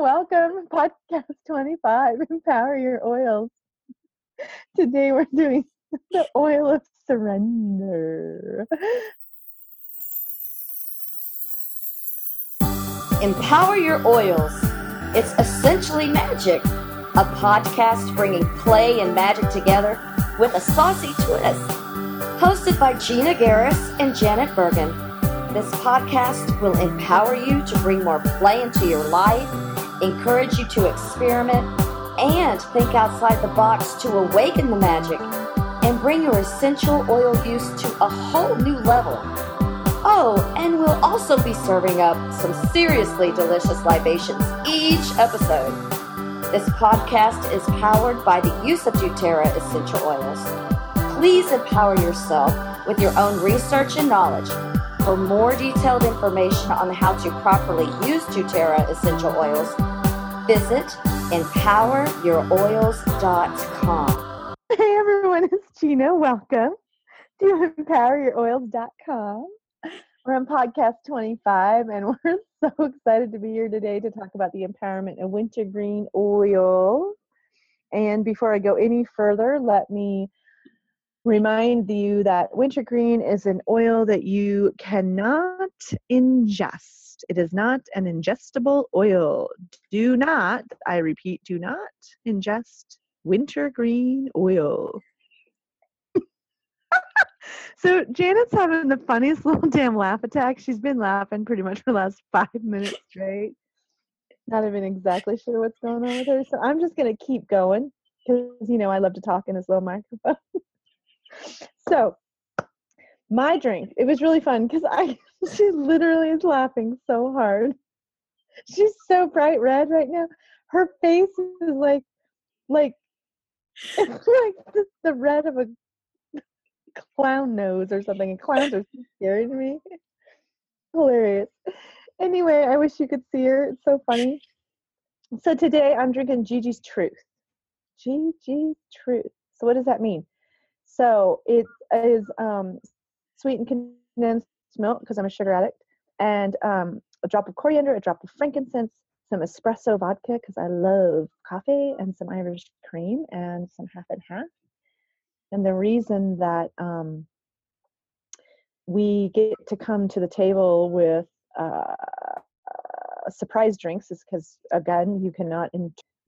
welcome. Podcast 25 Empower Your Oils. Today we're doing the oil of surrender. Empower Your Oils. It's essentially magic, a podcast bringing play and magic together with a saucy twist. Hosted by Gina Garris and Janet Bergen. This podcast will empower you to bring more play into your life, encourage you to experiment, and think outside the box to awaken the magic and bring your essential oil use to a whole new level. Oh, and we'll also be serving up some seriously delicious libations each episode. This podcast is powered by the use of doTERRA essential oils. Please empower yourself with your own research and knowledge for more detailed information on how to properly use doTERRA essential oils, visit empoweryouroils.com. Hey everyone, it's Gina. Welcome to empoweryouroils.com. We're on podcast 25 and we're so excited to be here today to talk about the empowerment of wintergreen oil. And before I go any further, let me remind you that wintergreen is an oil that you cannot ingest. It is not an ingestible oil. Do not, I repeat, do not ingest wintergreen oil. so Janet's having the funniest little damn laugh attack. She's been laughing pretty much for the last five minutes straight. Not even exactly sure what's going on with her. So I'm just gonna keep going because you know I love to talk in this little microphone. so my drink it was really fun because i she literally is laughing so hard. She's so bright red right now. Her face is like like like the, the red of a clown nose or something and clowns are scary to me. Hilarious. Anyway i wish you could see her it's so funny. So today i'm drinking gigi's truth. Gigi's truth. So what does that mean so it is um, sweetened condensed milk because I'm a sugar addict, and um, a drop of coriander, a drop of frankincense, some espresso vodka because I love coffee, and some Irish cream, and some half and half. And the reason that um, we get to come to the table with uh, surprise drinks is because again you cannot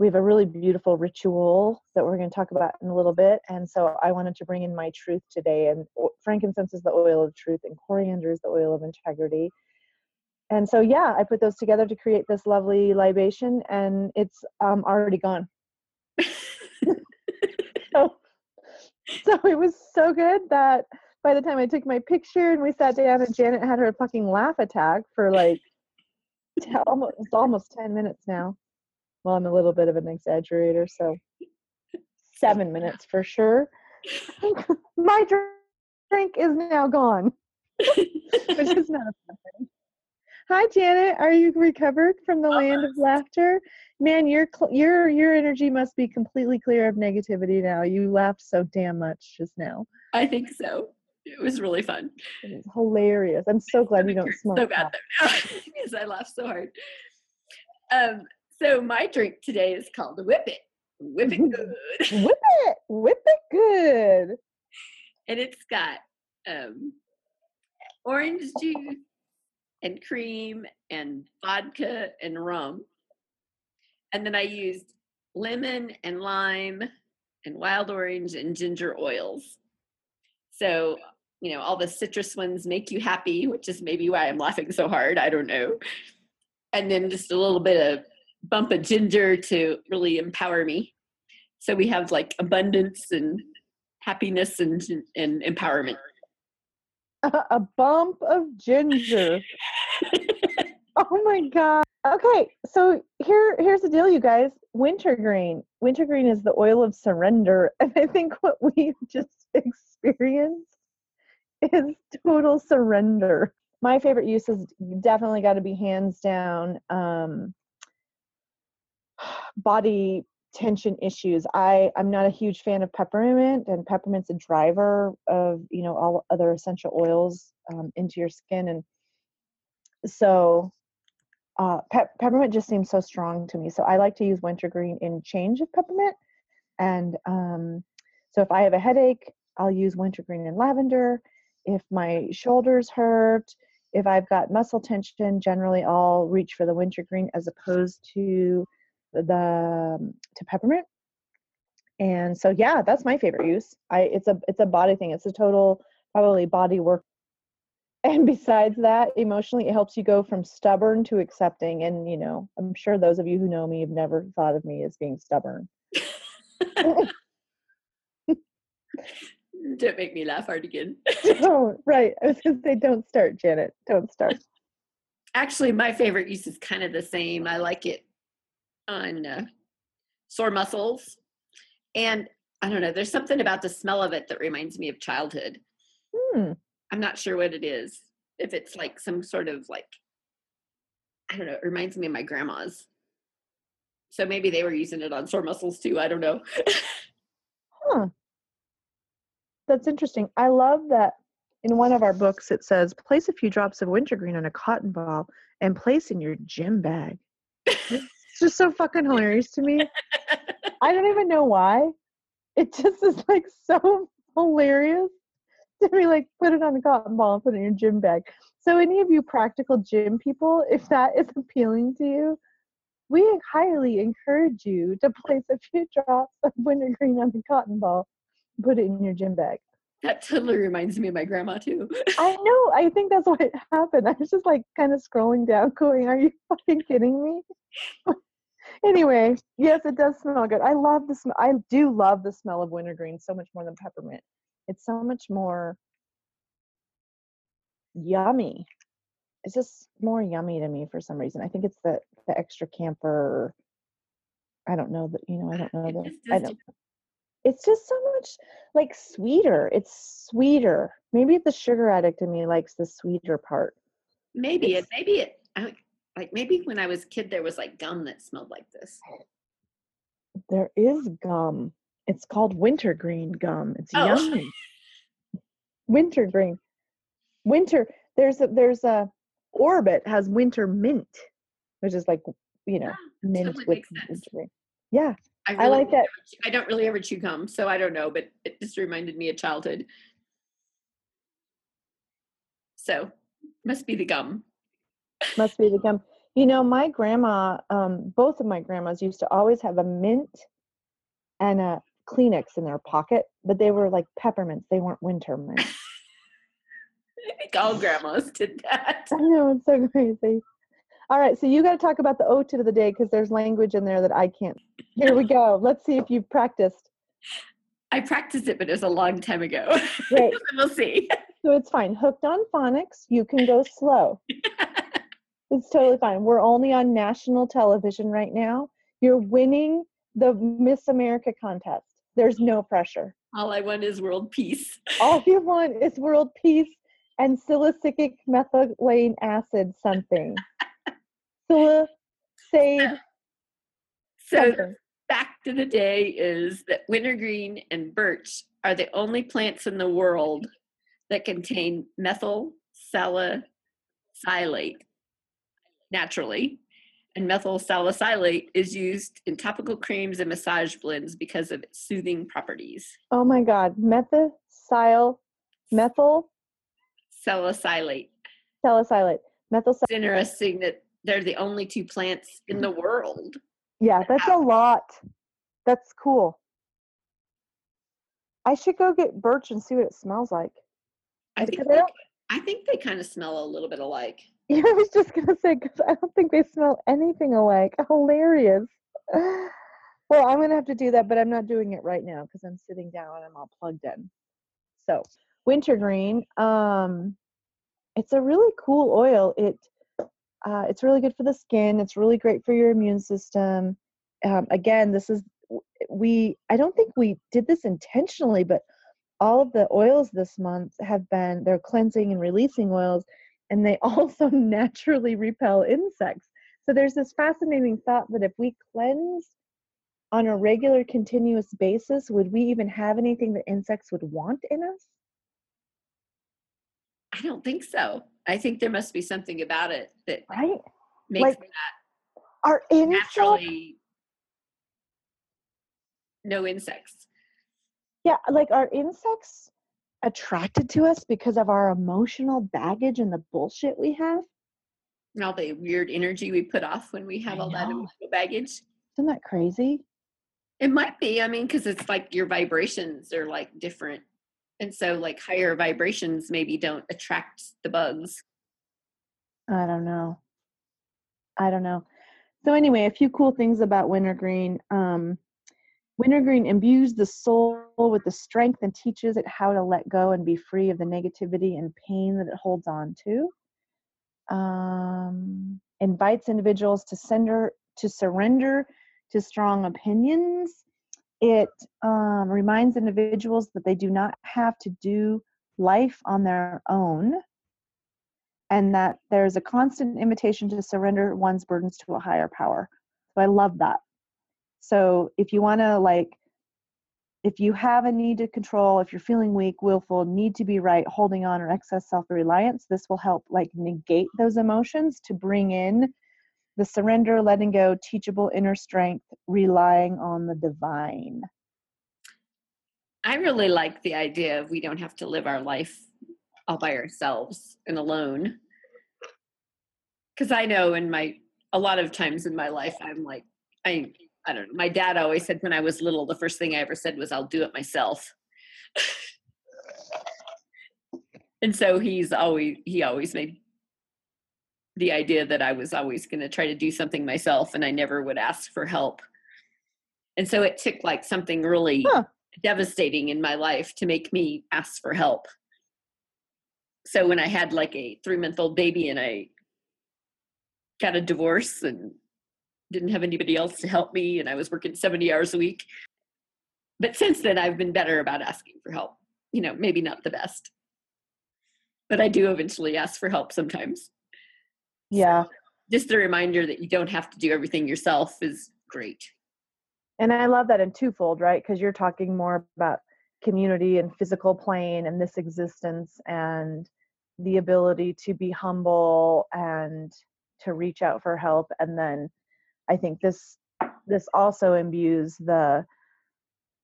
we have a really beautiful ritual that we're going to talk about in a little bit. And so I wanted to bring in my truth today. And frankincense is the oil of truth, and coriander is the oil of integrity. And so, yeah, I put those together to create this lovely libation, and it's um, already gone. so, so it was so good that by the time I took my picture and we sat down, and Janet had her fucking laugh attack for like almost, almost 10 minutes now well, I'm a little bit of an exaggerator, so seven minutes for sure. My drink is now gone, which is not a fun thing. Hi, Janet. Are you recovered from the land of laughter? Man, your your your energy must be completely clear of negativity now. You laughed so damn much just now. I think so. It was really fun. It was hilarious. I'm so glad you don't smoke. So bad though, because I laughed so hard. Um, so my drink today is called Whip It. Whip It Good. whip It. Whip It Good. And it's got um, orange juice and cream and vodka and rum. And then I used lemon and lime and wild orange and ginger oils. So, you know, all the citrus ones make you happy, which is maybe why I'm laughing so hard. I don't know. And then just a little bit of bump of ginger to really empower me. So we have like abundance and happiness and and empowerment. A, bump of ginger. oh my god. Okay, so here here's the deal, you guys. Wintergreen. Wintergreen is the oil of surrender, and I think what we've just experienced is total surrender. My favorite use has definitely got to be hands down um, body tension issues i i'm not a huge fan of peppermint and peppermint's a driver of you know all other essential oils um, into your skin and so uh, pep- peppermint just seems so strong to me. So I like to use wintergreen in change of peppermint. And um, so if I have a headache, I'll use wintergreen and lavender. If my shoulders hurt, if I've got muscle tension, generally I'll reach for the wintergreen as opposed to the um, to peppermint. And so yeah, that's my favorite use. I it's a it's a body thing. It's a total probably body work and besides that emotionally it helps you go from stubborn to accepting and you know i'm sure those of you who know me have never thought of me as being stubborn Don't make me laugh hard again. oh right i was going to say don't start janet don't start Actually, my favorite use is kind of the same. I like it on uh, sore muscles. And I don't know, there's something about the smell of it that reminds me of childhood. hmm. I'm not sure what it is. If it's like some sort of like, I don't know, it reminds me of my grandma's. So maybe they were using it on sore muscles too. I don't know. huh that's interesting i love that in one of our books it says place a few drops of wintergreen on a cotton ball and place in your gym bag just so fucking hilarious to me I don't even know why. It just is like so hilarious to be like put it on a cotton ball and put it in your gym bag. So any of you practical gym people, if that is appealing to you, we highly encourage you to place a few drops of wintergreen on the cotton ball, and put it in your gym bag. that totally reminds me of my grandma too. I know. I think that's what happened. I was just like kind of scrolling down, going, "Are you fucking kidding me?" anyway, yes, it does smell good. I love the smell. I do love the smell of wintergreen so much more than peppermint. It's so much more yummy. It's just more yummy to me for some reason. I think it's the the extra camphor. I don't know that you know. I don't know that. I don't. It's just so much like sweeter. It's sweeter. Maybe the sugar addict in me likes the sweeter part. Maybe it, maybe it, I, like maybe when I was a kid, there was like gum that smelled like this. There is gum. It's called wintergreen gum. It's Oh. yummy. Wintergreen. Winter. There's a there's a orbit has winter mint, which is like you know ah, mint totally with wintergreen. Yeah, I, I like that. I don't really ever chew gum, so I don't know, but it just reminded me of childhood. So must be the gum. Must be the gum. You know, my grandma, um, both of my grandmas used to always have a mint and a Kleenex in their pocket, but they were like peppermints. They weren't winter mints. I think all grandmas did that. I know it's so crazy. All right, so you got to talk about the OTID of the day because there's language in there that I can't. Here we go. Let's see if you've practiced. I practiced it, but it was a long time ago. Great. we'll see. So it's fine. Hooked on phonics, you can go slow. It's totally fine. We're only on national television right now. You're winning the Miss America contest. There's no pressure. All I want is world peace. All you want is world peace and salicylic methylene acid something. Salicylate So something. fact of the day is that wintergreen and birch are the only plants in the world that contain methyl salicylate naturally. And methyl salicylate is used in topical creams and massage blends because of its soothing properties. Oh my God. Methyl methyl Salicylate. salicylate. Methyl It's interesting that they're the only two plants in the world. Yeah, that's a lot. That's cool. I should go get birch and see what it smells like. I think they, I think they kind of smell a little bit alike. Yeah, I was just gonna say because I don't think they smell anything alike. Hilarious. Well, I'm gonna have to do that, but I'm not doing it right now because I'm sitting down and I'm all plugged in. So, wintergreen. Um, it's a really cool oil. It uh, it's really good for the skin. It's really great for your immune system. Um, again, this is we. I don't think we did this intentionally, but all of the oils this month have been they're cleansing and releasing oils and they also naturally repel insects. So there's this fascinating thought that if we cleanse on a regular, continuous basis, would we even have anything that insects would want in us? I don't think so. I think there must be something about it that Right? makes Like, that Our insects, naturally no insects. yeah, like our insects attracted to us because of our emotional baggage and the bullshit we have. And all the weird energy we put off when we have I all that emotional baggage. Isn't that crazy? It might be. I mean, because it's like your vibrations are like different. And so, like, higher vibrations maybe don't attract the bugs. I don't know. I don't know. So anyway, a few cool things about wintergreen. Um, wintergreen imbues the soul with the strength and teaches it how to let go and be free of the negativity and pain that it holds on to. Um, invites individuals to sender to surrender to strong opinions. It um, reminds individuals that they do not have to do life on their own and that there's a constant invitation to surrender one's burdens to a higher power. So I love that. So if you want to like if you have a need to control, if you're feeling weak, willful, need to be right, holding on or excess self-reliance, this will help like negate those emotions to bring in the surrender, letting go, teachable inner strength, relying on the divine. I really like the idea of we don't have to live our life all by ourselves and alone. Because I know in my, a lot of times in my life, I'm like, I, I don't know. My dad always said when I was little, the first thing I ever said was, I'll do it myself. and so he's always, he always made the idea that I was always going to try to do something myself and I never would ask for help. And so it took like something really Huh. devastating in my life to make me ask for help. So when I had like a three month old baby and I got a divorce and didn't have anybody else to help me and I was working 70 hours a week. But since then, I've been better about asking for help. You know, maybe not the best, but I do eventually ask for help sometimes. Yeah. Just a reminder that you don't have to do everything yourself is great. And I love that in twofold, right? Because you're talking more about community and physical plane and this existence and the ability to be humble and to reach out for help. And then I think this this also imbues the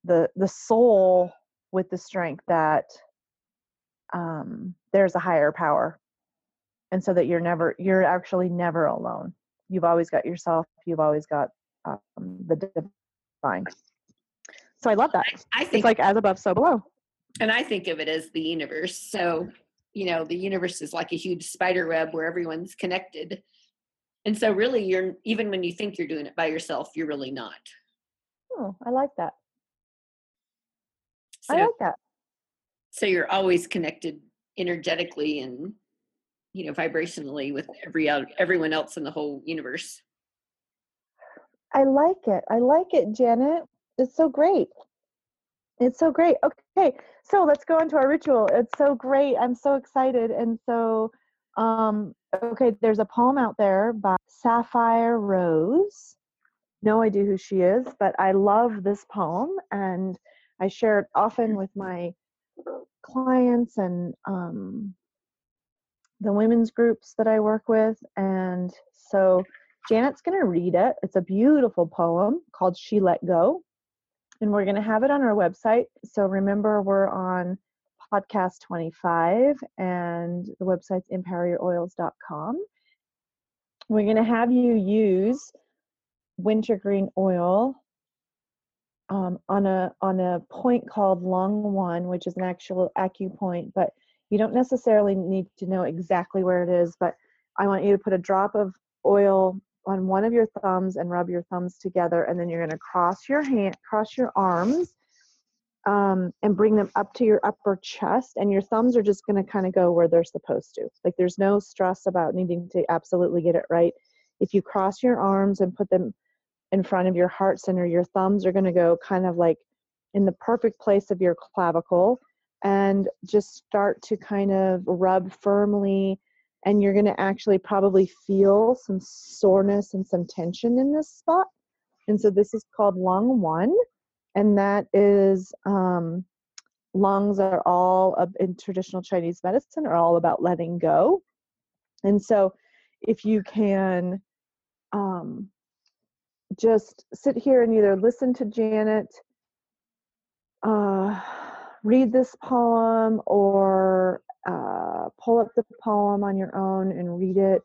the the soul with the strength that um, there's a higher power, and so that you're never you're actually never alone. You've always got yourself. You've always got um, the divine. So I love that. I It's think, like as above, so below. and I think of it as the universe. So, you know, the universe is like a huge spider web where everyone's connected. And so, really, you're even when you think you're doing it by yourself, you're really not. Oh, I like that. So, I like that. so you're always connected energetically and you know vibrationally with every everyone else in the whole universe. I like it. I like it, Janet. It's so great. It's so great. Okay, so let's go into our ritual. It's so great. I'm so excited. And so, um, okay, there's a poem out there by Safire Rose. No idea who she is, but I love this poem and I share it often with my clients and um, the women's groups that I work with. And so, Janet's going to read it. It's a beautiful poem called She Let Go. And we're going to have it on our website. So remember, we're on podcast 25 and the website's empoweryouroils.com. We're going to have you use wintergreen oil um, on a on a point called lung one, which is an actual acupoint, but you don't necessarily need to know exactly where it is. But I want you to put a drop of oil on one of your thumbs and rub your thumbs together, and then you're going to cross your hand, cross your arms, um, and bring them up to your upper chest, and your thumbs are just going to kind of go where they're supposed to. Like there's no stress about needing to absolutely get it right. If you cross your arms and put them in front of your heart center, your thumbs are going to go kind of like in the perfect place of your clavicle, and just start to kind of rub firmly and you're going to actually probably feel some soreness and some tension in this spot. And so this is called lung one, and that is um, lungs are all of, in traditional Chinese medicine are all about letting go. And so if you can um, just sit here and either listen to Janet uh, read this poem or uh, pull up the poem on your own and read it.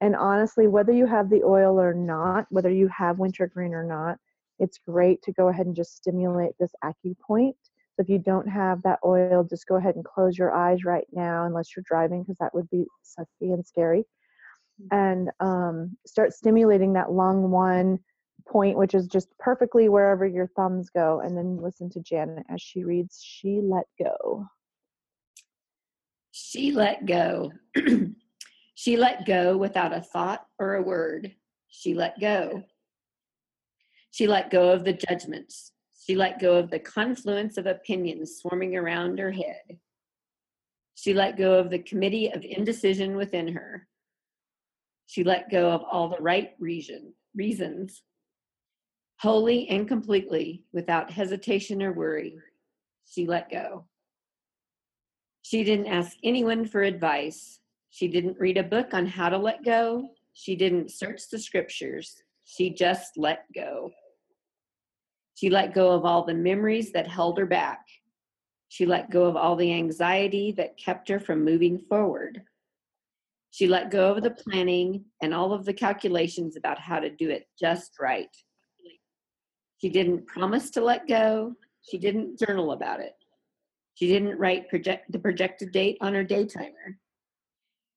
And honestly, whether you have the oil or not, whether you have wintergreen or not, it's great to go ahead and just stimulate this acupoint. So if you don't have that oil, just go ahead and close your eyes right now, unless you're driving, because that would be sucky and scary. And um, start stimulating that lung one point, which is just perfectly wherever your thumbs go. And then listen to Janet as she reads She Let Go. She let go. she let go without a thought or a word. She let go. She let go of the judgments. She let go of the confluence of opinions swarming around her head. She let go of the committee of indecision within her. She let go of all the right reason, reasons. Wholly and completely, without hesitation or worry, she let go. She didn't ask anyone for advice. She didn't read a book on how to let go. She didn't search the scriptures. She just let go. She let go of all the memories that held her back. She let go of all the anxiety that kept her from moving forward. She let go of the planning and all of the calculations about how to do it just right. She didn't promise to let go. She didn't journal about it. She didn't write project, the projected date on her day timer.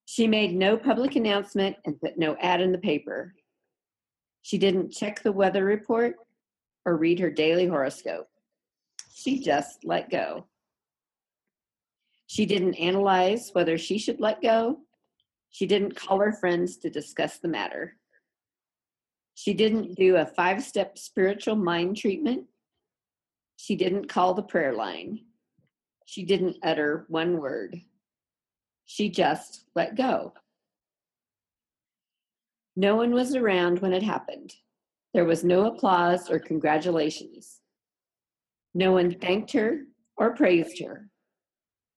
She made no public announcement and put no ad in the paper. She didn't check the weather report or read her daily horoscope. She just let go. She didn't analyze whether she should let go. She didn't call her friends to discuss the matter. She didn't do a five step spiritual mind treatment. She didn't call the prayer line. She didn't utter one word. She just let go. No one was around when it happened. There was no applause or congratulations. No one thanked her or praised her.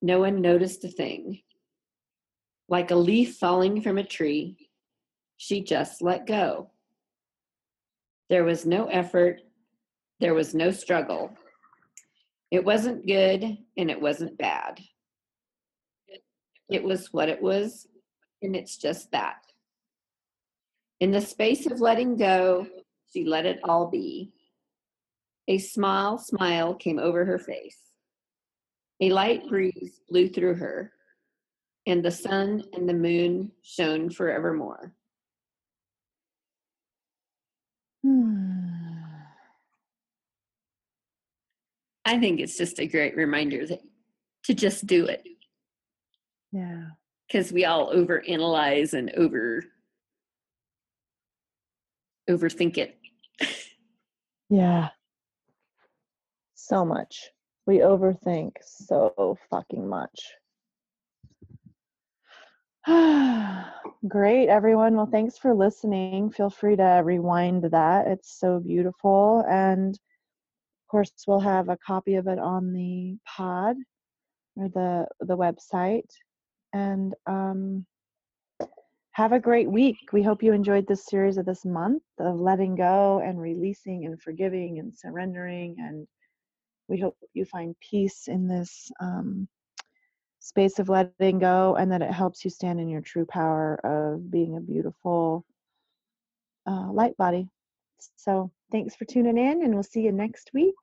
No one noticed a thing. Like a leaf falling from a tree, she just let go. There was no effort, there was no struggle. It wasn't good and it wasn't bad. It was what it was, and it's just that. In the space of letting go, she let it all be. A small smile came over her face. A light breeze blew through her, and the sun and the moon shone forevermore. Hmm. I think it's just a great reminder that to just do it. Yeah. Because we all overanalyze and over overthink it. Yeah. So much. We overthink so fucking much. Great, everyone. Well, thanks for listening. Feel free to rewind that. It's so beautiful. And of course, we'll have a copy of it on the pod or the the website. And um, have a great week. We hope you enjoyed this series of this month of letting go and releasing and forgiving and surrendering. And we hope you find peace in this um, space of letting go and that it helps you stand in your true power of being a beautiful uh, light body. So, thanks for tuning in, and we'll see you next week.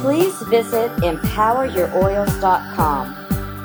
Please visit empoweryouroils.com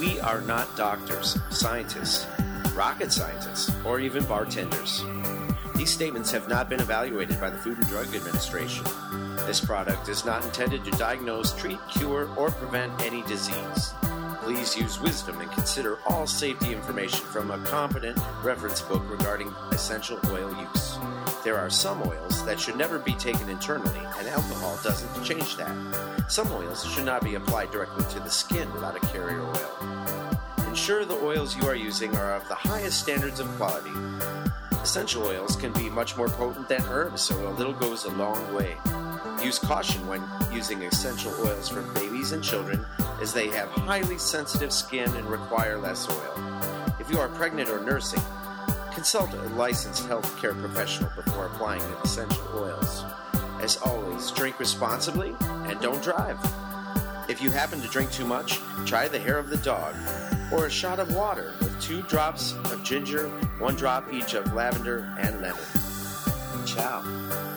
We are not doctors, scientists, rocket scientists, or even bartenders. These statements have not been evaluated by the Food and Drug Administration. This product is not intended to diagnose, treat, cure, or prevent any disease. Please use wisdom and consider all safety information from a competent reference book regarding essential oil use. There are some oils that should never be taken internally, and alcohol doesn't change that. Some oils should not be applied directly to the skin without a carrier oil. Ensure the oils you are using are of the highest standards of quality. Essential oils can be much more potent than herbs, so a little goes a long way. Use caution when using essential oils for babies and children, as they have highly sensitive skin and require less oil. If you are pregnant or nursing, consult a licensed healthcare professional before applying essential oils. As always, drink responsibly and don't drive. If you happen to drink too much, try the hair of the dog or a shot of water with two drops of ginger, one drop each of lavender and lemon. Ciao.